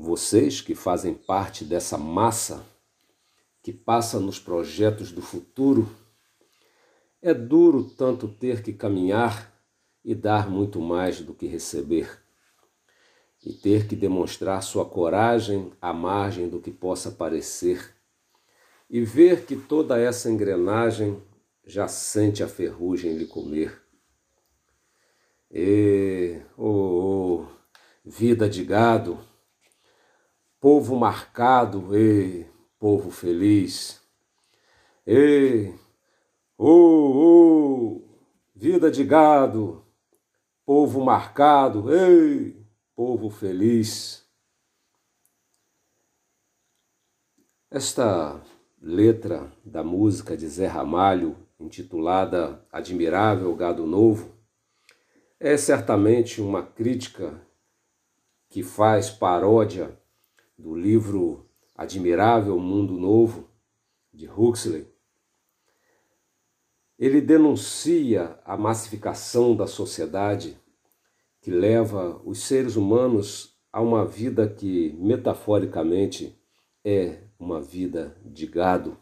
vocês que fazem parte dessa massa que passa nos projetos do futuro, é duro tanto ter que caminhar e dar muito mais do que receber, e ter que demonstrar sua coragem à margem do que possa parecer, e ver que toda essa engrenagem já sente a ferrugem lhe comer. E, oh, oh, vida de gado, povo marcado, e povo feliz. E, oh, oh, vida de gado, povo marcado, ei, povo feliz. Esta letra da música de Zé Ramalho, intitulada Admirável Gado Novo, é certamente uma crítica que faz paródia do livro Admirável Mundo Novo, de Huxley, ele denuncia a massificação da sociedade que leva os seres humanos a uma vida que, metaforicamente, é uma vida de gado.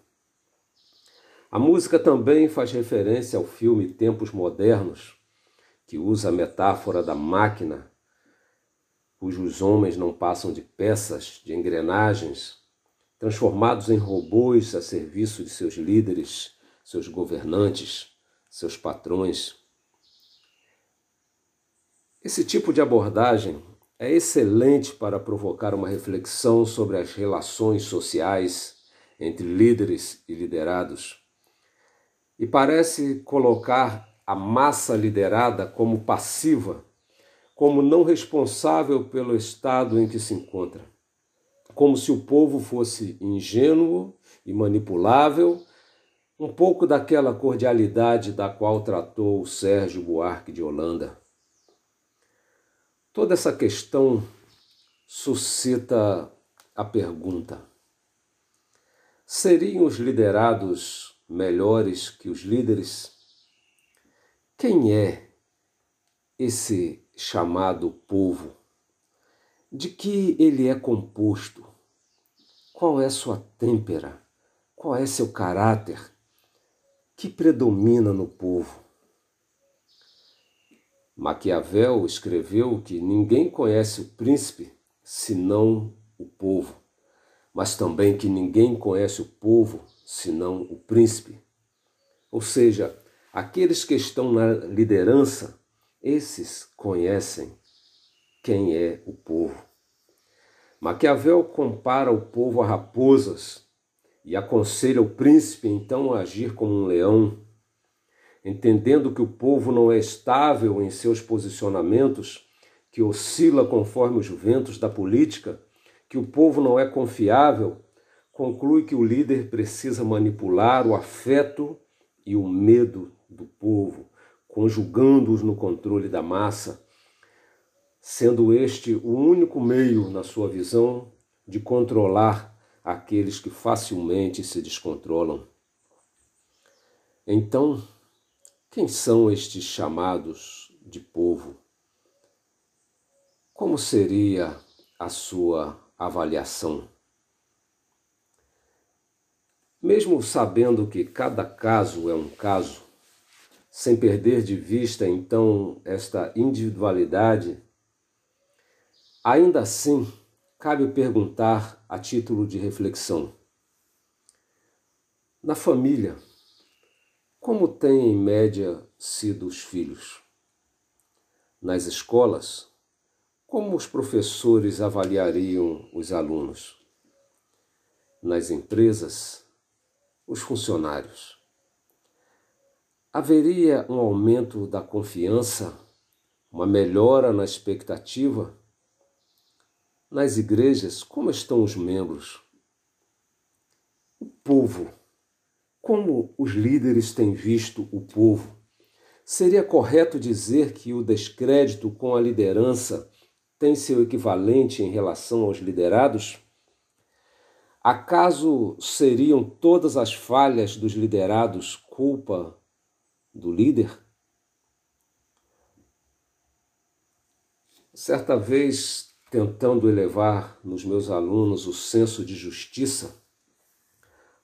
A música também faz referência ao filme Tempos Modernos, que usa a metáfora da máquina, cujos homens não passam de peças, de engrenagens, transformados em robôs a serviço de seus líderes, seus governantes, seus patrões. Esse tipo de abordagem é excelente para provocar uma reflexão sobre as relações sociais entre líderes e liderados. E parece colocar a massa liderada como passiva, como não responsável pelo estado em que se encontra como se o povo fosse ingênuo e manipulável, um pouco daquela cordialidade da qual tratou Sérgio Buarque de Holanda. Toda essa questão suscita a pergunta: seriam os liderados melhores que os líderes? Quem é esse chamado povo? De que ele é composto? Qual é sua têmpera? Qual é seu caráter? Que predomina no povo? Maquiavel escreveu que ninguém conhece o príncipe senão o povo, mas também que ninguém conhece o povo senão o príncipe. Ou seja, aqueles que estão na liderança, esses conhecem quem é o povo. Maquiavel compara o povo a raposas e aconselha o príncipe então a agir como um leão, entendendo que o povo não é estável em seus posicionamentos, que oscila conforme os ventos da política, que o povo não é confiável, conclui que o líder precisa manipular o afeto e o medo do povo, conjugando-os no controle da massa sendo este o único meio, na sua visão, de controlar aqueles que facilmente se descontrolam. Então, quem são estes chamados de povo? Como seria a sua avaliação? Mesmo sabendo que cada caso é um caso, sem perder de vista então esta individualidade Ainda assim, cabe perguntar a título de reflexão: na família, como têm em média sido os filhos? Nas escolas, como os professores avaliariam os alunos? Nas empresas, os funcionários? Haveria um aumento da confiança, uma melhora na expectativa? nas igrejas, como estão os membros? O povo, como os líderes têm visto o povo? Seria correto dizer que o descrédito com a liderança tem seu equivalente em relação aos liderados? Acaso seriam todas as falhas dos liderados culpa do líder? Certa vez tentando elevar nos meus alunos o senso de justiça,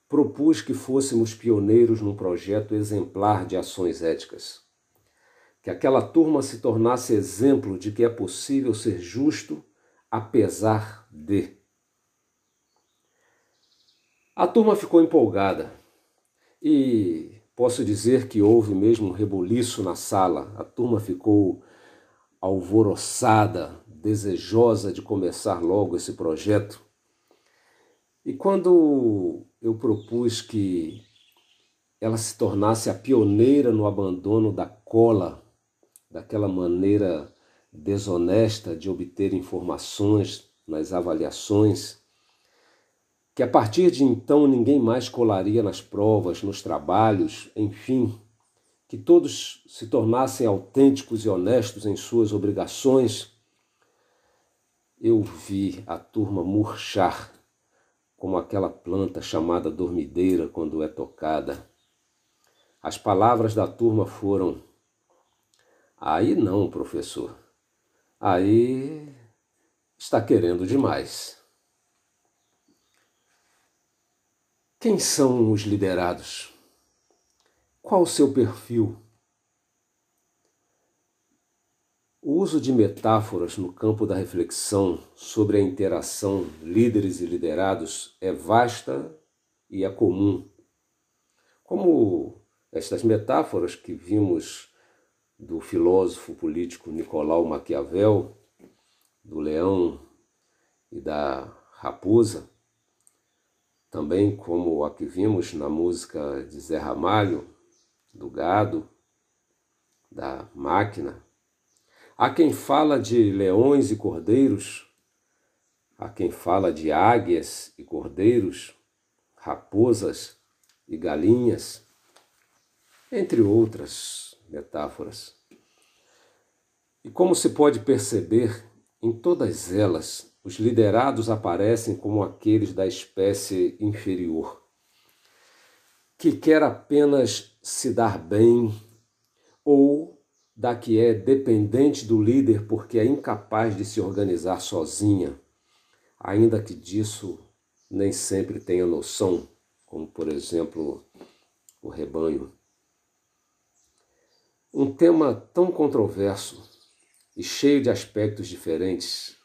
propus que fôssemos pioneiros num projeto exemplar de ações éticas. Que aquela turma se tornasse exemplo de que é possível ser justo apesar de. A turma ficou empolgada e posso dizer que houve mesmo um rebuliço na sala. A turma ficou alvoroçada, desejosa de começar logo esse projeto. E quando eu propus que ela se tornasse a pioneira no abandono da cola, daquela maneira desonesta de obter informações nas avaliações, que a partir de então ninguém mais colaria nas provas, nos trabalhos, enfim, que todos se tornassem autênticos e honestos em suas obrigações, eu vi a turma murchar como aquela planta chamada dormideira quando é tocada. As palavras da turma foram: Aí não, professor. Aí está querendo demais. Quem são os liderados? Qual o seu perfil? O uso de metáforas no campo da reflexão sobre a interação líderes e liderados é vasta e é comum. Como estas metáforas que vimos do filósofo político Nicolau Maquiavel, do leão e da raposa, também como a que vimos na música de Zé Ramalho, do gado, da máquina. Há quem fala de leões e cordeiros, há quem fala de águias e cordeiros, raposas e galinhas, entre outras metáforas. E como se pode perceber, em todas elas os liderados aparecem como aqueles da espécie inferior, que quer apenas se dar bem, ou da que é dependente do líder porque é incapaz de se organizar sozinha, ainda que disso nem sempre tenha noção, como por exemplo o rebanho. Um tema tão controverso e cheio de aspectos diferentes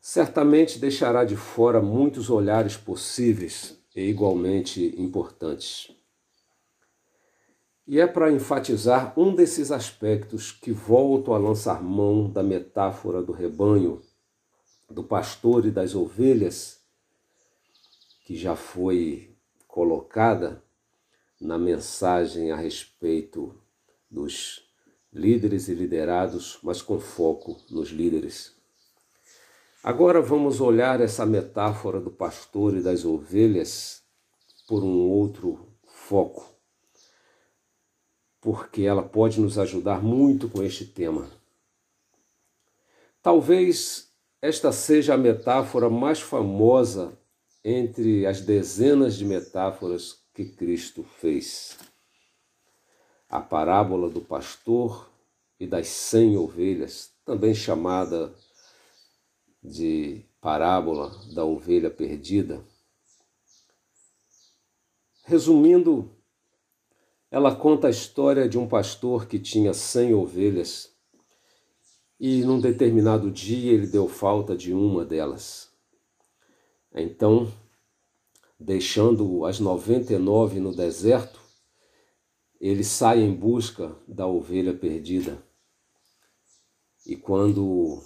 certamente deixará de fora muitos olhares possíveis e igualmente importantes. E é para enfatizar um desses aspectos que volto a lançar mão da metáfora do rebanho, do pastor e das ovelhas, que já foi colocada na mensagem a respeito dos líderes e liderados, mas com foco nos líderes. Agora vamos olhar essa metáfora do pastor e das ovelhas por um outro foco, porque ela pode nos ajudar muito com este tema. Talvez esta seja a metáfora mais famosa entre as dezenas de metáforas que Cristo fez. A parábola do pastor e das cem ovelhas, também chamada de parábola da ovelha perdida. Resumindo, ela conta a história de um pastor que tinha cem ovelhas e num determinado dia ele deu falta de uma delas. Então, deixando as noventa e nove no deserto, ele sai em busca da ovelha perdida. E quando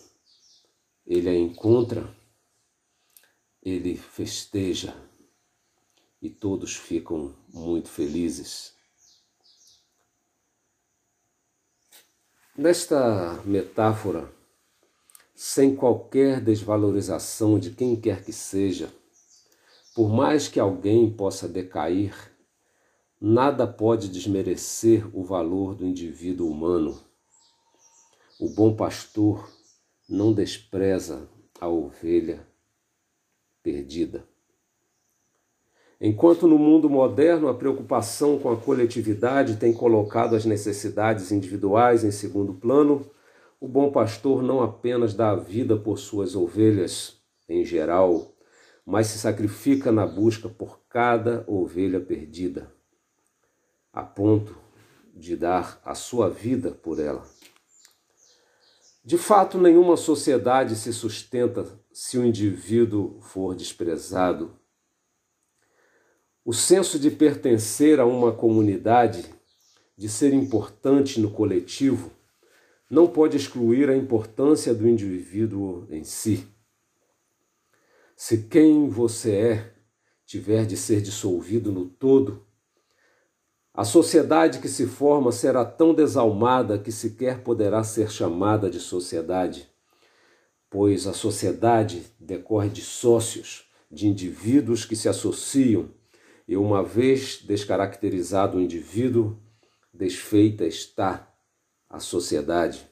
ele a encontra, ele festeja e todos ficam muito felizes. Nesta metáfora, sem qualquer desvalorização de quem quer que seja, por mais que alguém possa decair, nada pode desmerecer o valor do indivíduo humano. O bom pastor não despreza a ovelha perdida. Enquanto no mundo moderno a preocupação com a coletividade tem colocado as necessidades individuais em segundo plano, o bom pastor não apenas dá a vida por suas ovelhas em geral, mas se sacrifica na busca por cada ovelha perdida, a ponto de dar a sua vida por ela. De fato, nenhuma sociedade se sustenta se o indivíduo for desprezado. O senso de pertencer a uma comunidade, de ser importante no coletivo, não pode excluir a importância do indivíduo em si. Se quem você é tiver de ser dissolvido no todo, a sociedade que se forma será tão desalmada que sequer poderá ser chamada de sociedade, pois a sociedade decorre de sócios, de indivíduos que se associam, e uma vez descaracterizado o indivíduo, desfeita está a sociedade.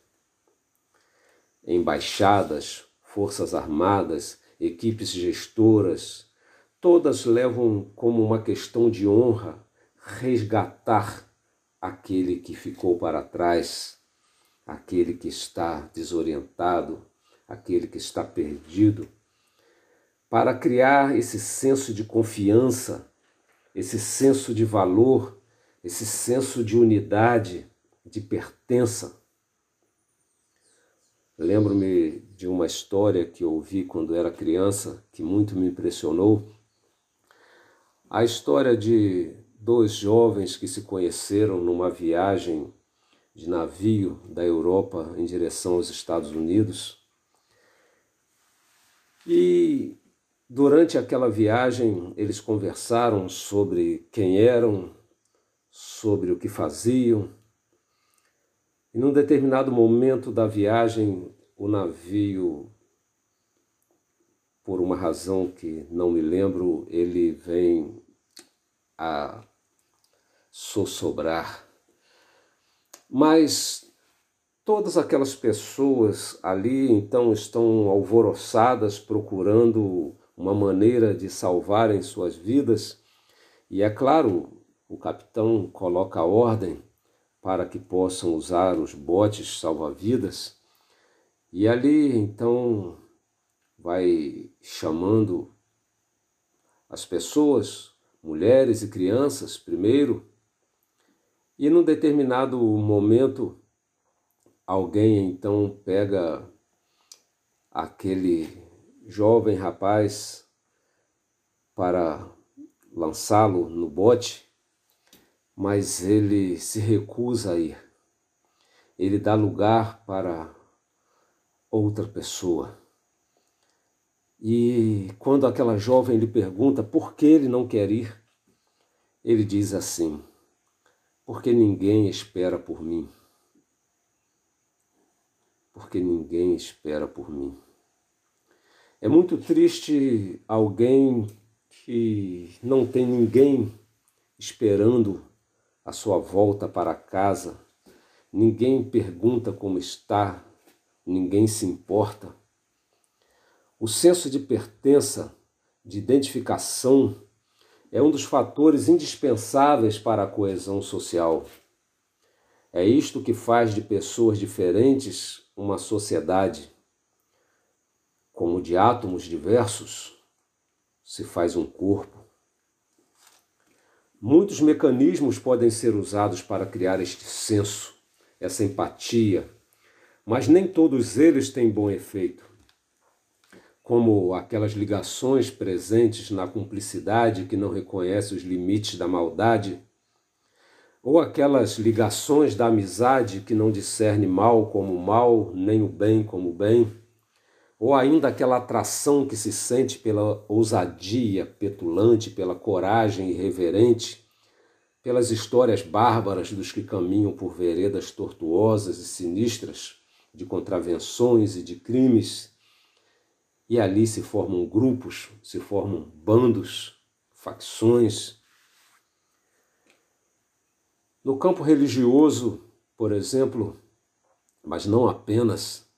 Embaixadas, forças armadas, equipes gestoras, todas levam como uma questão de honra resgatar aquele que ficou para trás, aquele que está desorientado, aquele que está perdido, para criar esse senso de confiança, esse senso de valor, esse senso de unidade, de pertença. Lembro-me de uma história que ouvi quando era criança, que muito me impressionou. A história de dois jovens que se conheceram numa viagem de navio da Europa em direção aos Estados Unidos. E durante aquela viagem eles conversaram sobre quem eram, sobre o que faziam. E num determinado momento da viagem, o navio, por uma razão que não me lembro, ele vem a sossobrar. Mas todas aquelas pessoas ali então estão alvoroçadas procurando uma maneira de salvarem suas vidas, e é claro, o capitão coloca a ordem para que possam usar os botes salva-vidas, e ali então vai chamando as pessoas, mulheres e crianças primeiro, e num determinado momento, alguém então pega aquele jovem rapaz para lançá-lo no bote, mas ele se recusa a ir. Ele dá lugar para outra pessoa. E quando aquela jovem lhe pergunta por que ele não quer ir, ele diz assim: porque ninguém espera por mim. Porque ninguém espera por mim. É muito triste alguém que não tem ninguém esperando a sua volta para casa, ninguém pergunta como está, ninguém se importa. O senso de pertença, de identificação, é um dos fatores indispensáveis para a coesão social. É isto que faz de pessoas diferentes uma sociedade. Como de átomos diversos se faz um corpo. Muitos mecanismos podem ser usados para criar este senso, essa empatia, mas nem todos eles têm bom efeito como aquelas ligações presentes na cumplicidade que não reconhece os limites da maldade, ou aquelas ligações da amizade que não discerne mal como mal, nem o bem como bem, ou ainda aquela atração que se sente pela ousadia petulante, pela coragem irreverente, pelas histórias bárbaras dos que caminham por veredas tortuosas e sinistras, de contravenções e de crimes e ali se formam grupos, se formam bandos, facções. No campo religioso, por exemplo, mas não apenas,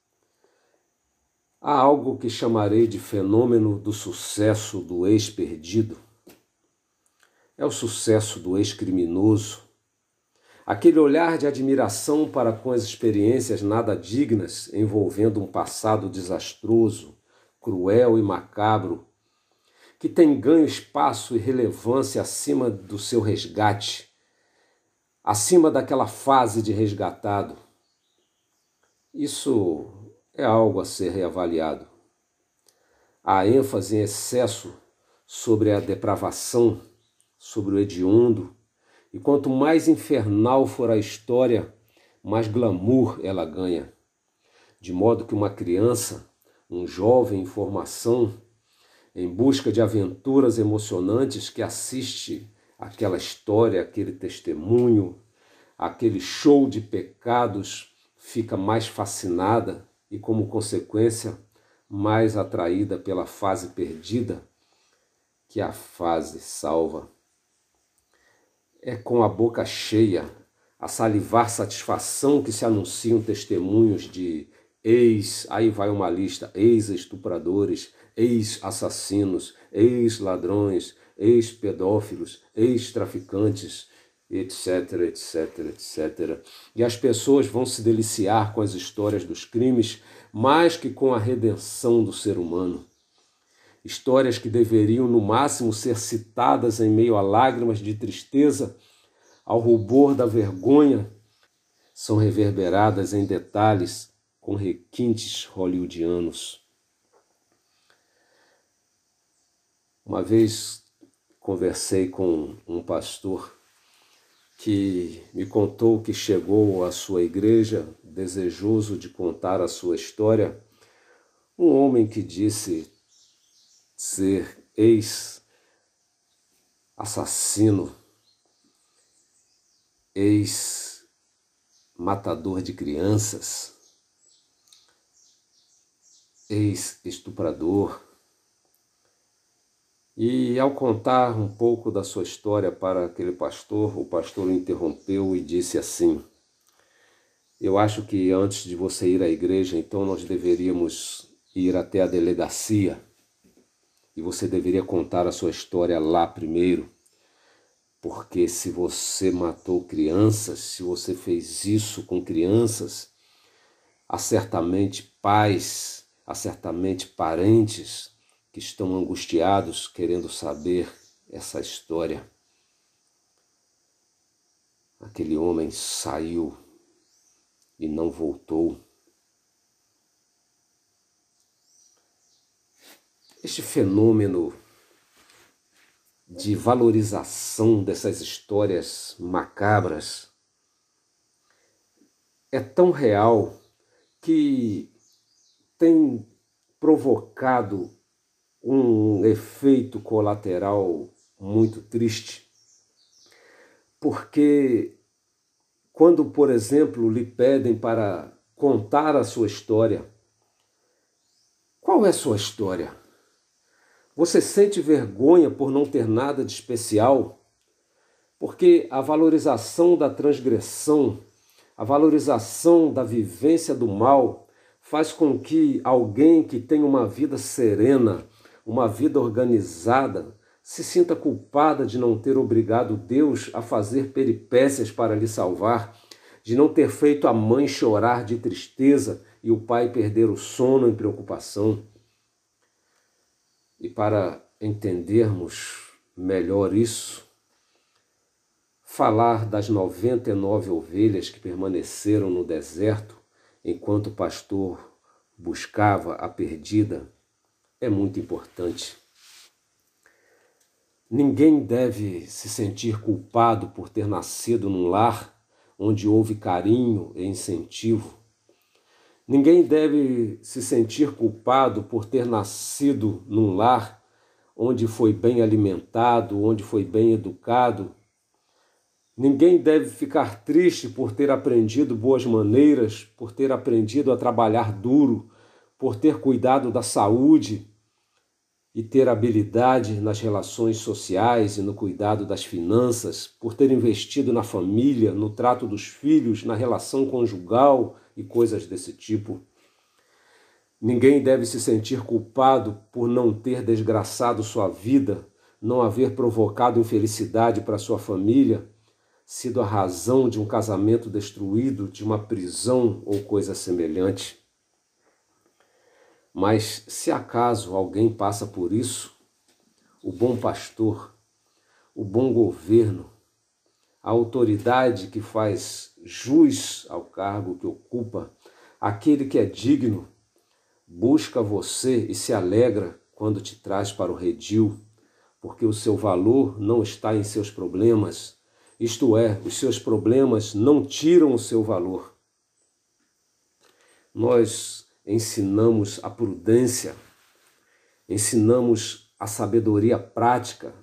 há algo que chamarei de fenômeno do sucesso do ex-perdido. É o sucesso do ex-criminoso, Aquele olhar de admiração para com as experiências nada dignas envolvendo um passado desastroso, cruel e macabro, que tem ganho espaço e relevância acima do seu resgate, acima daquela fase de resgatado. Isso é algo a ser reavaliado. A ênfase em excesso sobre a depravação, sobre o hediondo, e quanto mais infernal for a história, mais glamour ela ganha. De modo que uma criança, um jovem em formação, em busca de aventuras emocionantes que assiste aquela história, aquele testemunho, aquele show de pecados, fica mais fascinada e, como consequência, mais atraída pela fase perdida que a fase salva. É com a boca cheia, a salivar satisfação que se anunciam testemunhos de ex, aí vai uma lista, ex-estupradores, ex-assassinos, ex-ladrões, ex-pedófilos, ex-traficantes, etc, etc, etc. E as pessoas vão se deliciar com as histórias dos crimes mais que com a redenção do ser humano. Histórias que deveriam, no máximo, ser citadas em meio a lágrimas de tristeza, ao rubor da vergonha, são reverberadas em detalhes com requintes hollywoodianos. Uma vez conversei com um pastor que me contou que chegou à sua igreja desejoso de contar a sua história, um homem que disse ser ex-assassino, ex-matador de crianças, ex-estuprador. E ao contar um pouco da sua história para aquele pastor, o pastor o interrompeu e disse assim: Eu acho que antes de você ir à igreja, então nós deveríamos ir até a delegacia e você deveria contar a sua história lá primeiro. Porque se você matou crianças, se você fez isso com crianças, há certamente pais, há certamente parentes que estão angustiados querendo saber essa história. Aquele homem saiu e não voltou. Este fenômeno de valorização dessas histórias macabras é tão real que tem provocado um efeito colateral muito triste. Porque quando, por exemplo, lhe pedem para contar a sua história, qual é a sua história? Você sente vergonha por não ter nada de especial? Porque a valorização da transgressão, a valorização da vivência do mal, faz com que alguém que tem uma vida serena, uma vida organizada, se sinta culpada de não ter obrigado Deus a fazer peripécias para lhe salvar, de não ter feito a mãe chorar de tristeza e o pai perder o sono em preocupação. E para entendermos melhor isso, falar das 99 ovelhas que permaneceram no deserto enquanto o pastor buscava a perdida é muito importante. Ninguém deve se sentir culpado por ter nascido num lar onde houve carinho e incentivo Ninguém deve se sentir culpado por ter nascido num lar onde foi bem alimentado, onde foi bem educado. Ninguém deve ficar triste por ter aprendido boas maneiras, por ter aprendido a trabalhar duro, por ter cuidado da saúde e ter habilidade nas relações sociais e no cuidado das finanças, por ter investido na família, no trato dos filhos, na relação conjugal e coisas desse tipo. Ninguém deve se sentir culpado por não ter desgraçado sua vida, não haver provocado infelicidade para sua família, sido a razão de um casamento destruído, de uma prisão ou coisa semelhante. Mas se acaso alguém passa por isso, o bom pastor, o bom governo, a autoridade que faz jus ao cargo que ocupa, aquele que é digno, busca você e se alegra quando te traz para o redil, porque o seu valor não está em seus problemas, isto é, os seus problemas não tiram o seu valor. Nós ensinamos a prudência, ensinamos a sabedoria prática,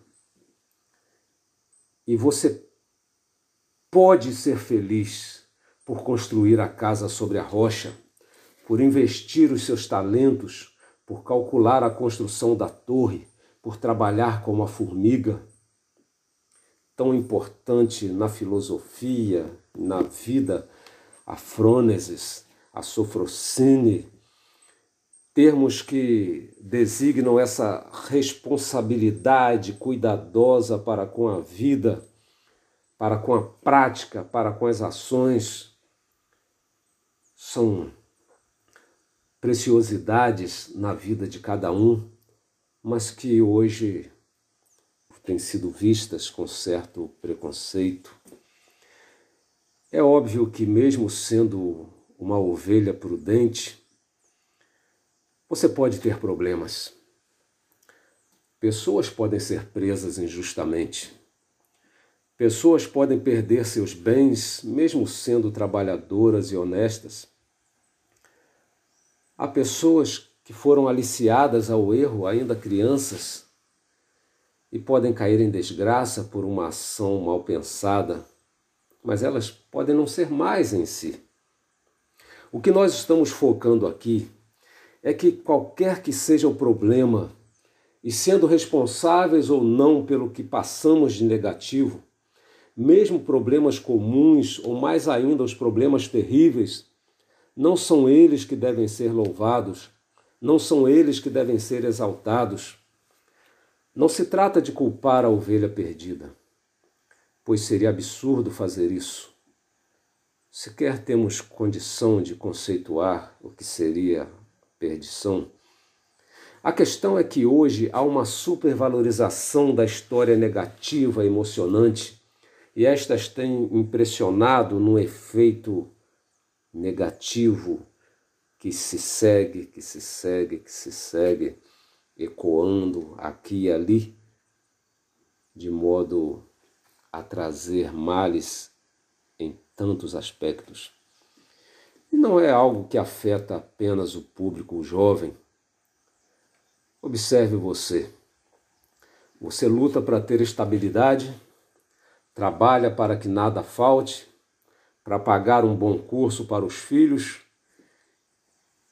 e você pode ser feliz por construir a casa sobre a rocha, por investir os seus talentos, por calcular a construção da torre, por trabalhar como a formiga. Tão importante na filosofia, na vida, a frônesis, a sofrocine, termos que designam essa responsabilidade cuidadosa para com a vida, para com a prática, para com as ações, são preciosidades na vida de cada um, mas que hoje têm sido vistas com certo preconceito. É óbvio que, mesmo sendo uma ovelha prudente, você pode ter problemas. Pessoas podem ser presas injustamente. Pessoas podem perder seus bens, mesmo sendo trabalhadoras e honestas. Há pessoas que foram aliciadas ao erro ainda crianças e podem cair em desgraça por uma ação mal pensada, mas elas podem não ser mais em si. O que nós estamos focando aqui é que qualquer que seja o problema, e sendo responsáveis ou não pelo que passamos de negativo, mesmo problemas comuns ou mais ainda os problemas terríveis, não são eles que devem ser louvados, não são eles que devem ser exaltados. Não se trata de culpar a ovelha perdida, pois seria absurdo fazer isso. Sequer temos condição de conceituar o que seria perdição. A questão é que hoje há uma supervalorização da história negativa emocionante e estas têm impressionado no efeito negativo que se segue, que se segue, que se segue, ecoando aqui e ali, de modo a trazer males em tantos aspectos. E não é algo que afeta apenas o público jovem. Observe você. Você luta para ter estabilidade, trabalha para que nada falte, para pagar um bom curso para os filhos,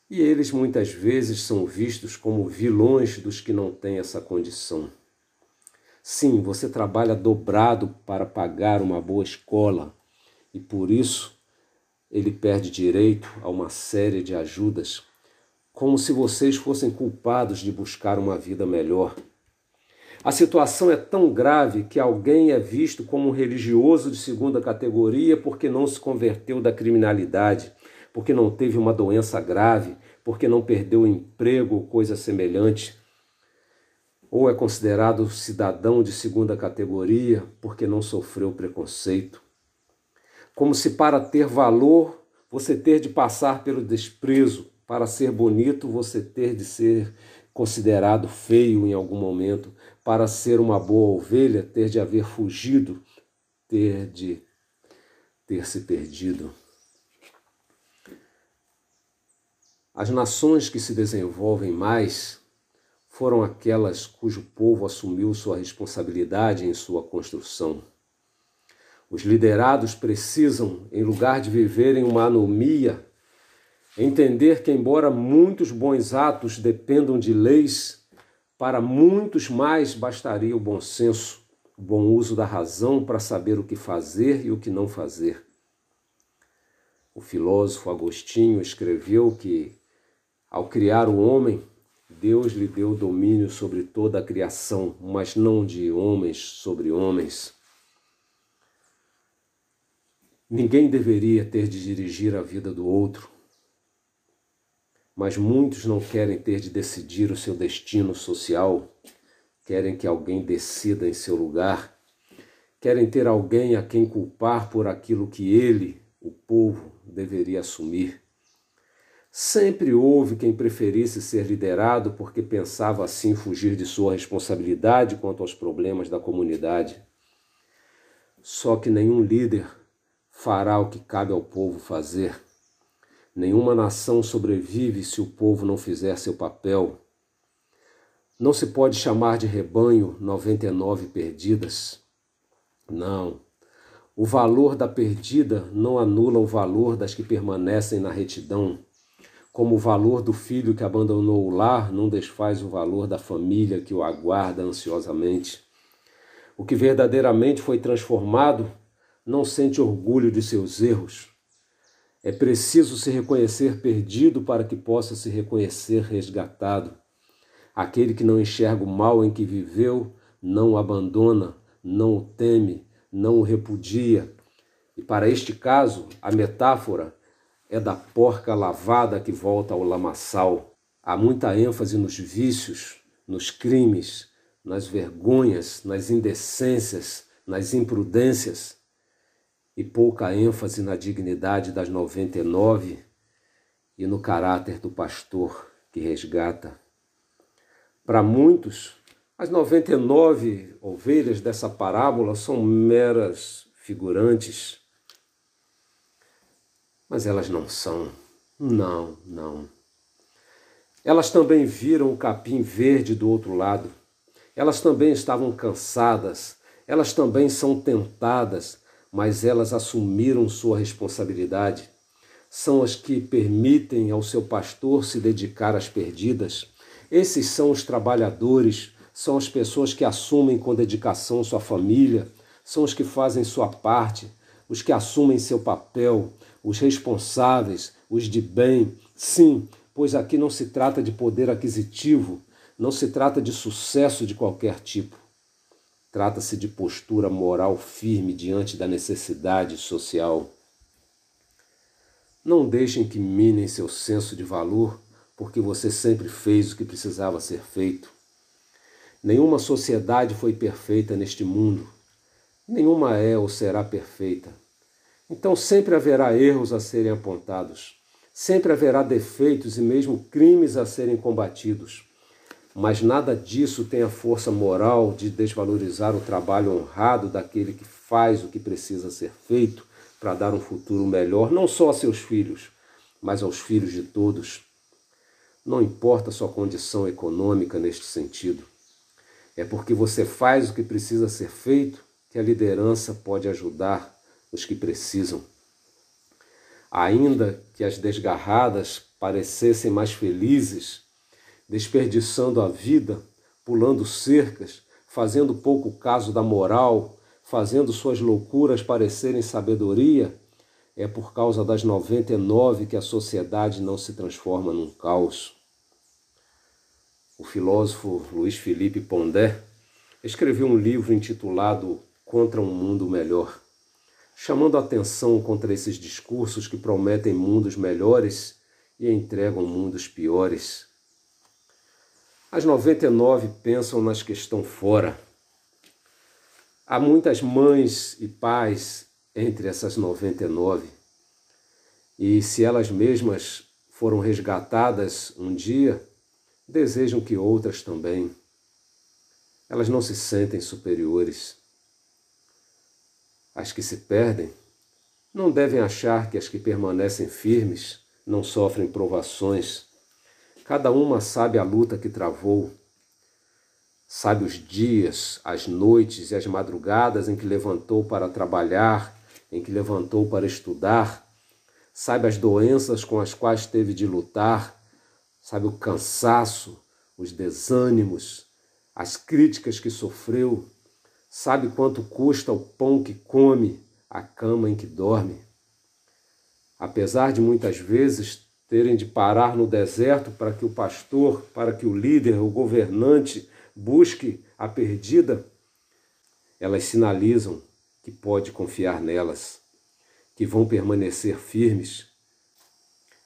e eles muitas vezes são vistos como vilões dos que não têm essa condição. Sim, você trabalha dobrado para pagar uma boa escola e por isso ele perde direito a uma série de ajudas, como se vocês fossem culpados de buscar uma vida melhor. A situação é tão grave que alguém é visto como um religioso de segunda categoria porque não se converteu da criminalidade, porque não teve uma doença grave, porque não perdeu o emprego ou coisa semelhante. Ou é considerado cidadão de segunda categoria porque não sofreu preconceito. Como se para ter valor você ter de passar pelo desprezo, para ser bonito você ter de ser considerado feio em algum momento, para ser uma boa ovelha, ter de haver fugido, ter de ter se perdido. As nações que se desenvolvem mais foram aquelas cujo povo assumiu sua responsabilidade em sua construção. Os liderados precisam, em lugar de viverem uma anomia, entender que, embora muitos bons atos dependam de leis, para muitos mais bastaria o bom senso, o bom uso da razão para saber o que fazer e o que não fazer. O filósofo Agostinho escreveu que, ao criar o homem, Deus lhe deu domínio sobre toda a criação, mas não de homens sobre homens. Ninguém deveria ter de dirigir a vida do outro, mas muitos não querem ter de decidir o seu destino social, querem que alguém decida em seu lugar, querem ter alguém a quem culpar por aquilo que ele, o povo, deveria assumir. Sempre houve quem preferisse ser liderado porque pensava assim fugir de sua responsabilidade quanto aos problemas da comunidade. Só que nenhum líder fará o que cabe ao povo fazer. Nenhuma nação sobrevive se o povo não fizer seu papel. Não se pode chamar de rebanho 99 perdidas. Não. O valor da perdida não anula o valor das que permanecem na retidão como o valor do filho que abandonou o lar não desfaz o valor da família que o aguarda ansiosamente. O que verdadeiramente foi transformado não sente orgulho de seus erros. É preciso se reconhecer perdido para que possa se reconhecer resgatado. Aquele que não enxerga o mal em que viveu não o abandona, não o teme, não o repudia. E para este caso, a metáfora é da porca lavada que volta ao lamaçal. Há muita ênfase nos vícios, nos crimes, nas vergonhas, nas indecências, nas imprudências e pouca ênfase na dignidade das 99 e no caráter do pastor que resgata. Para muitos, as 99 ovelhas dessa parábola são meras figurantes mas elas não são. Não, não. Elas também viram o capim verde do outro lado. Elas também estavam cansadas. Elas também são tentadas, mas elas assumiram sua responsabilidade. São as que permitem ao seu pastor se dedicar às perdidas. Esses são os trabalhadores, são as pessoas que assumem com dedicação sua família, são os que fazem sua parte, os que assumem seu papel, os responsáveis, os de bem. Sim, pois aqui não se trata de poder aquisitivo, não se trata de sucesso de qualquer tipo. Trata-se de postura moral firme diante da necessidade social. Não deixem que minem seu senso de valor, porque você sempre fez o que precisava ser feito. Nenhuma sociedade foi perfeita neste mundo. Nenhuma é ou será perfeita. Então sempre haverá erros a serem apontados, sempre haverá defeitos e mesmo crimes a serem combatidos. Mas nada disso tem a força moral de desvalorizar o trabalho honrado daquele que faz o que precisa ser feito para dar um futuro melhor, não só a seus filhos, mas aos filhos de todos. Não importa sua condição econômica neste sentido. É porque você faz o que precisa ser feito que a liderança pode ajudar os que precisam. Ainda que as desgarradas parecessem mais felizes, desperdiçando a vida, pulando cercas, fazendo pouco caso da moral, fazendo suas loucuras parecerem sabedoria, é por causa das 99 que a sociedade não se transforma num caos. O filósofo Luiz Felipe Pondé escreveu um livro intitulado Contra um Mundo Melhor chamando atenção contra esses discursos que prometem mundos melhores e entregam mundos piores. As 99 pensam nas que estão fora. Há muitas mães e pais entre essas 99. E se elas mesmas foram resgatadas um dia, desejam que outras também. Elas não se sentem superiores. As que se perdem não devem achar que as que permanecem firmes não sofrem provações. Cada uma sabe a luta que travou, sabe os dias, as noites e as madrugadas em que levantou para trabalhar, em que levantou para estudar, sabe as doenças com as quais teve de lutar, sabe o cansaço, os desânimos, as críticas que sofreu, Sabe quanto custa o pão que come, a cama em que dorme? Apesar de muitas vezes terem de parar no deserto para que o pastor, para que o líder, o governante busque a perdida, elas sinalizam que pode confiar nelas, que vão permanecer firmes,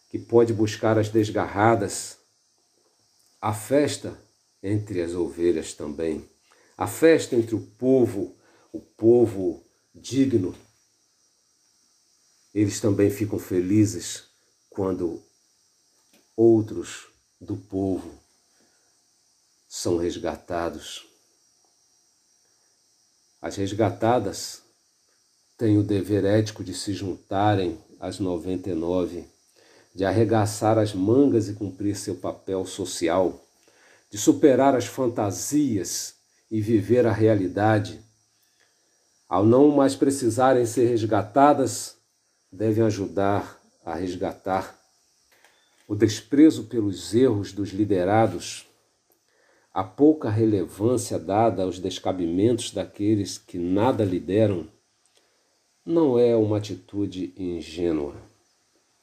que pode buscar as desgarradas. A festa entre as ovelhas também. A festa entre o povo, o povo digno. Eles também ficam felizes quando outros do povo são resgatados. As resgatadas têm o dever ético de se juntarem às 99, de arregaçar as mangas e cumprir seu papel social, de superar as fantasias e viver a realidade. Ao não mais precisarem ser resgatadas, devem ajudar a resgatar. O desprezo pelos erros dos liderados a pouca relevância dada aos descabimentos daqueles que nada lideram não é uma atitude ingênua,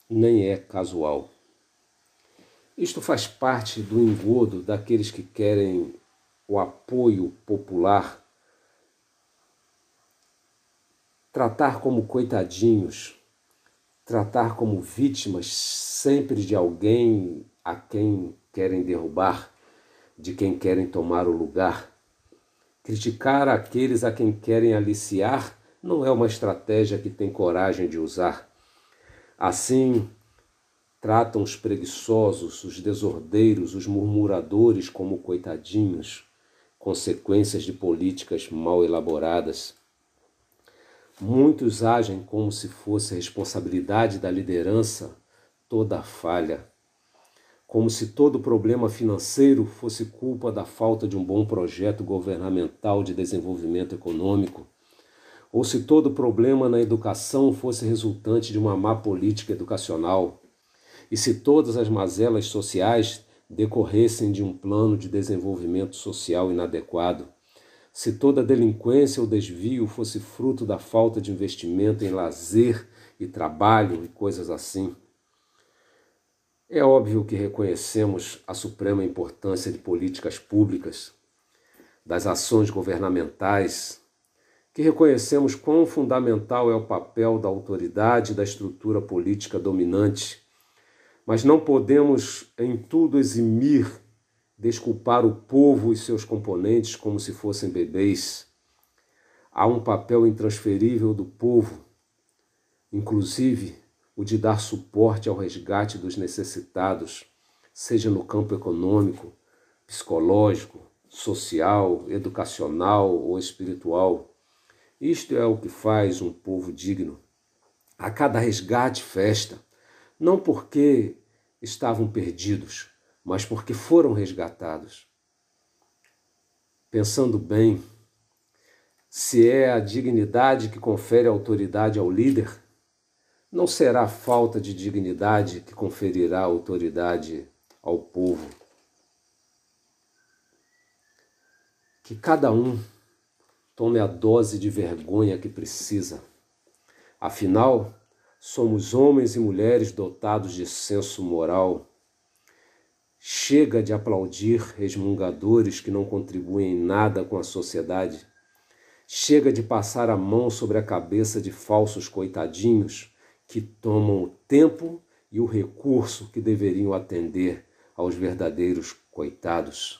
nem é casual. Isto faz parte do engodo daqueles que querem o apoio popular, tratar como coitadinhos, tratar como vítimas sempre de alguém a quem querem derrubar de quem querem tomar o lugar. Criticar aqueles a quem querem aliciar não é uma estratégia que tem coragem de usar. Assim, tratam os preguiçosos, os desordeiros, os murmuradores como coitadinhos, consequências de políticas mal elaboradas. Muitos agem como se fosse responsabilidade da liderança toda a falha como se todo problema financeiro fosse culpa da falta de um bom projeto governamental de desenvolvimento econômico, ou se todo problema na educação fosse resultante de uma má política educacional, e se todas as mazelas sociais decorressem de um plano de desenvolvimento social inadequado, se toda delinquência ou desvio fosse fruto da falta de investimento em lazer e trabalho e coisas assim. É óbvio que reconhecemos a suprema importância de políticas públicas, das ações governamentais, que reconhecemos quão fundamental é o papel da autoridade e da estrutura política dominante, mas não podemos em tudo eximir, desculpar o povo e seus componentes como se fossem bebês. Há um papel intransferível do povo, inclusive o de dar suporte ao resgate dos necessitados, seja no campo econômico, psicológico, social, educacional ou espiritual. Isto é o que faz um povo digno. A cada resgate, festa, não porque estavam perdidos, mas porque foram resgatados. Pensando bem, se é a dignidade que confere autoridade ao líder, não será falta de dignidade que conferirá autoridade ao povo. Que cada um tome a dose de vergonha que precisa. Afinal, somos homens e mulheres dotados de senso moral. Chega de aplaudir resmungadores que não contribuem em nada com a sociedade. Chega de passar a mão sobre a cabeça de falsos coitadinhos que tomam o tempo e o recurso que deveriam atender aos verdadeiros coitados.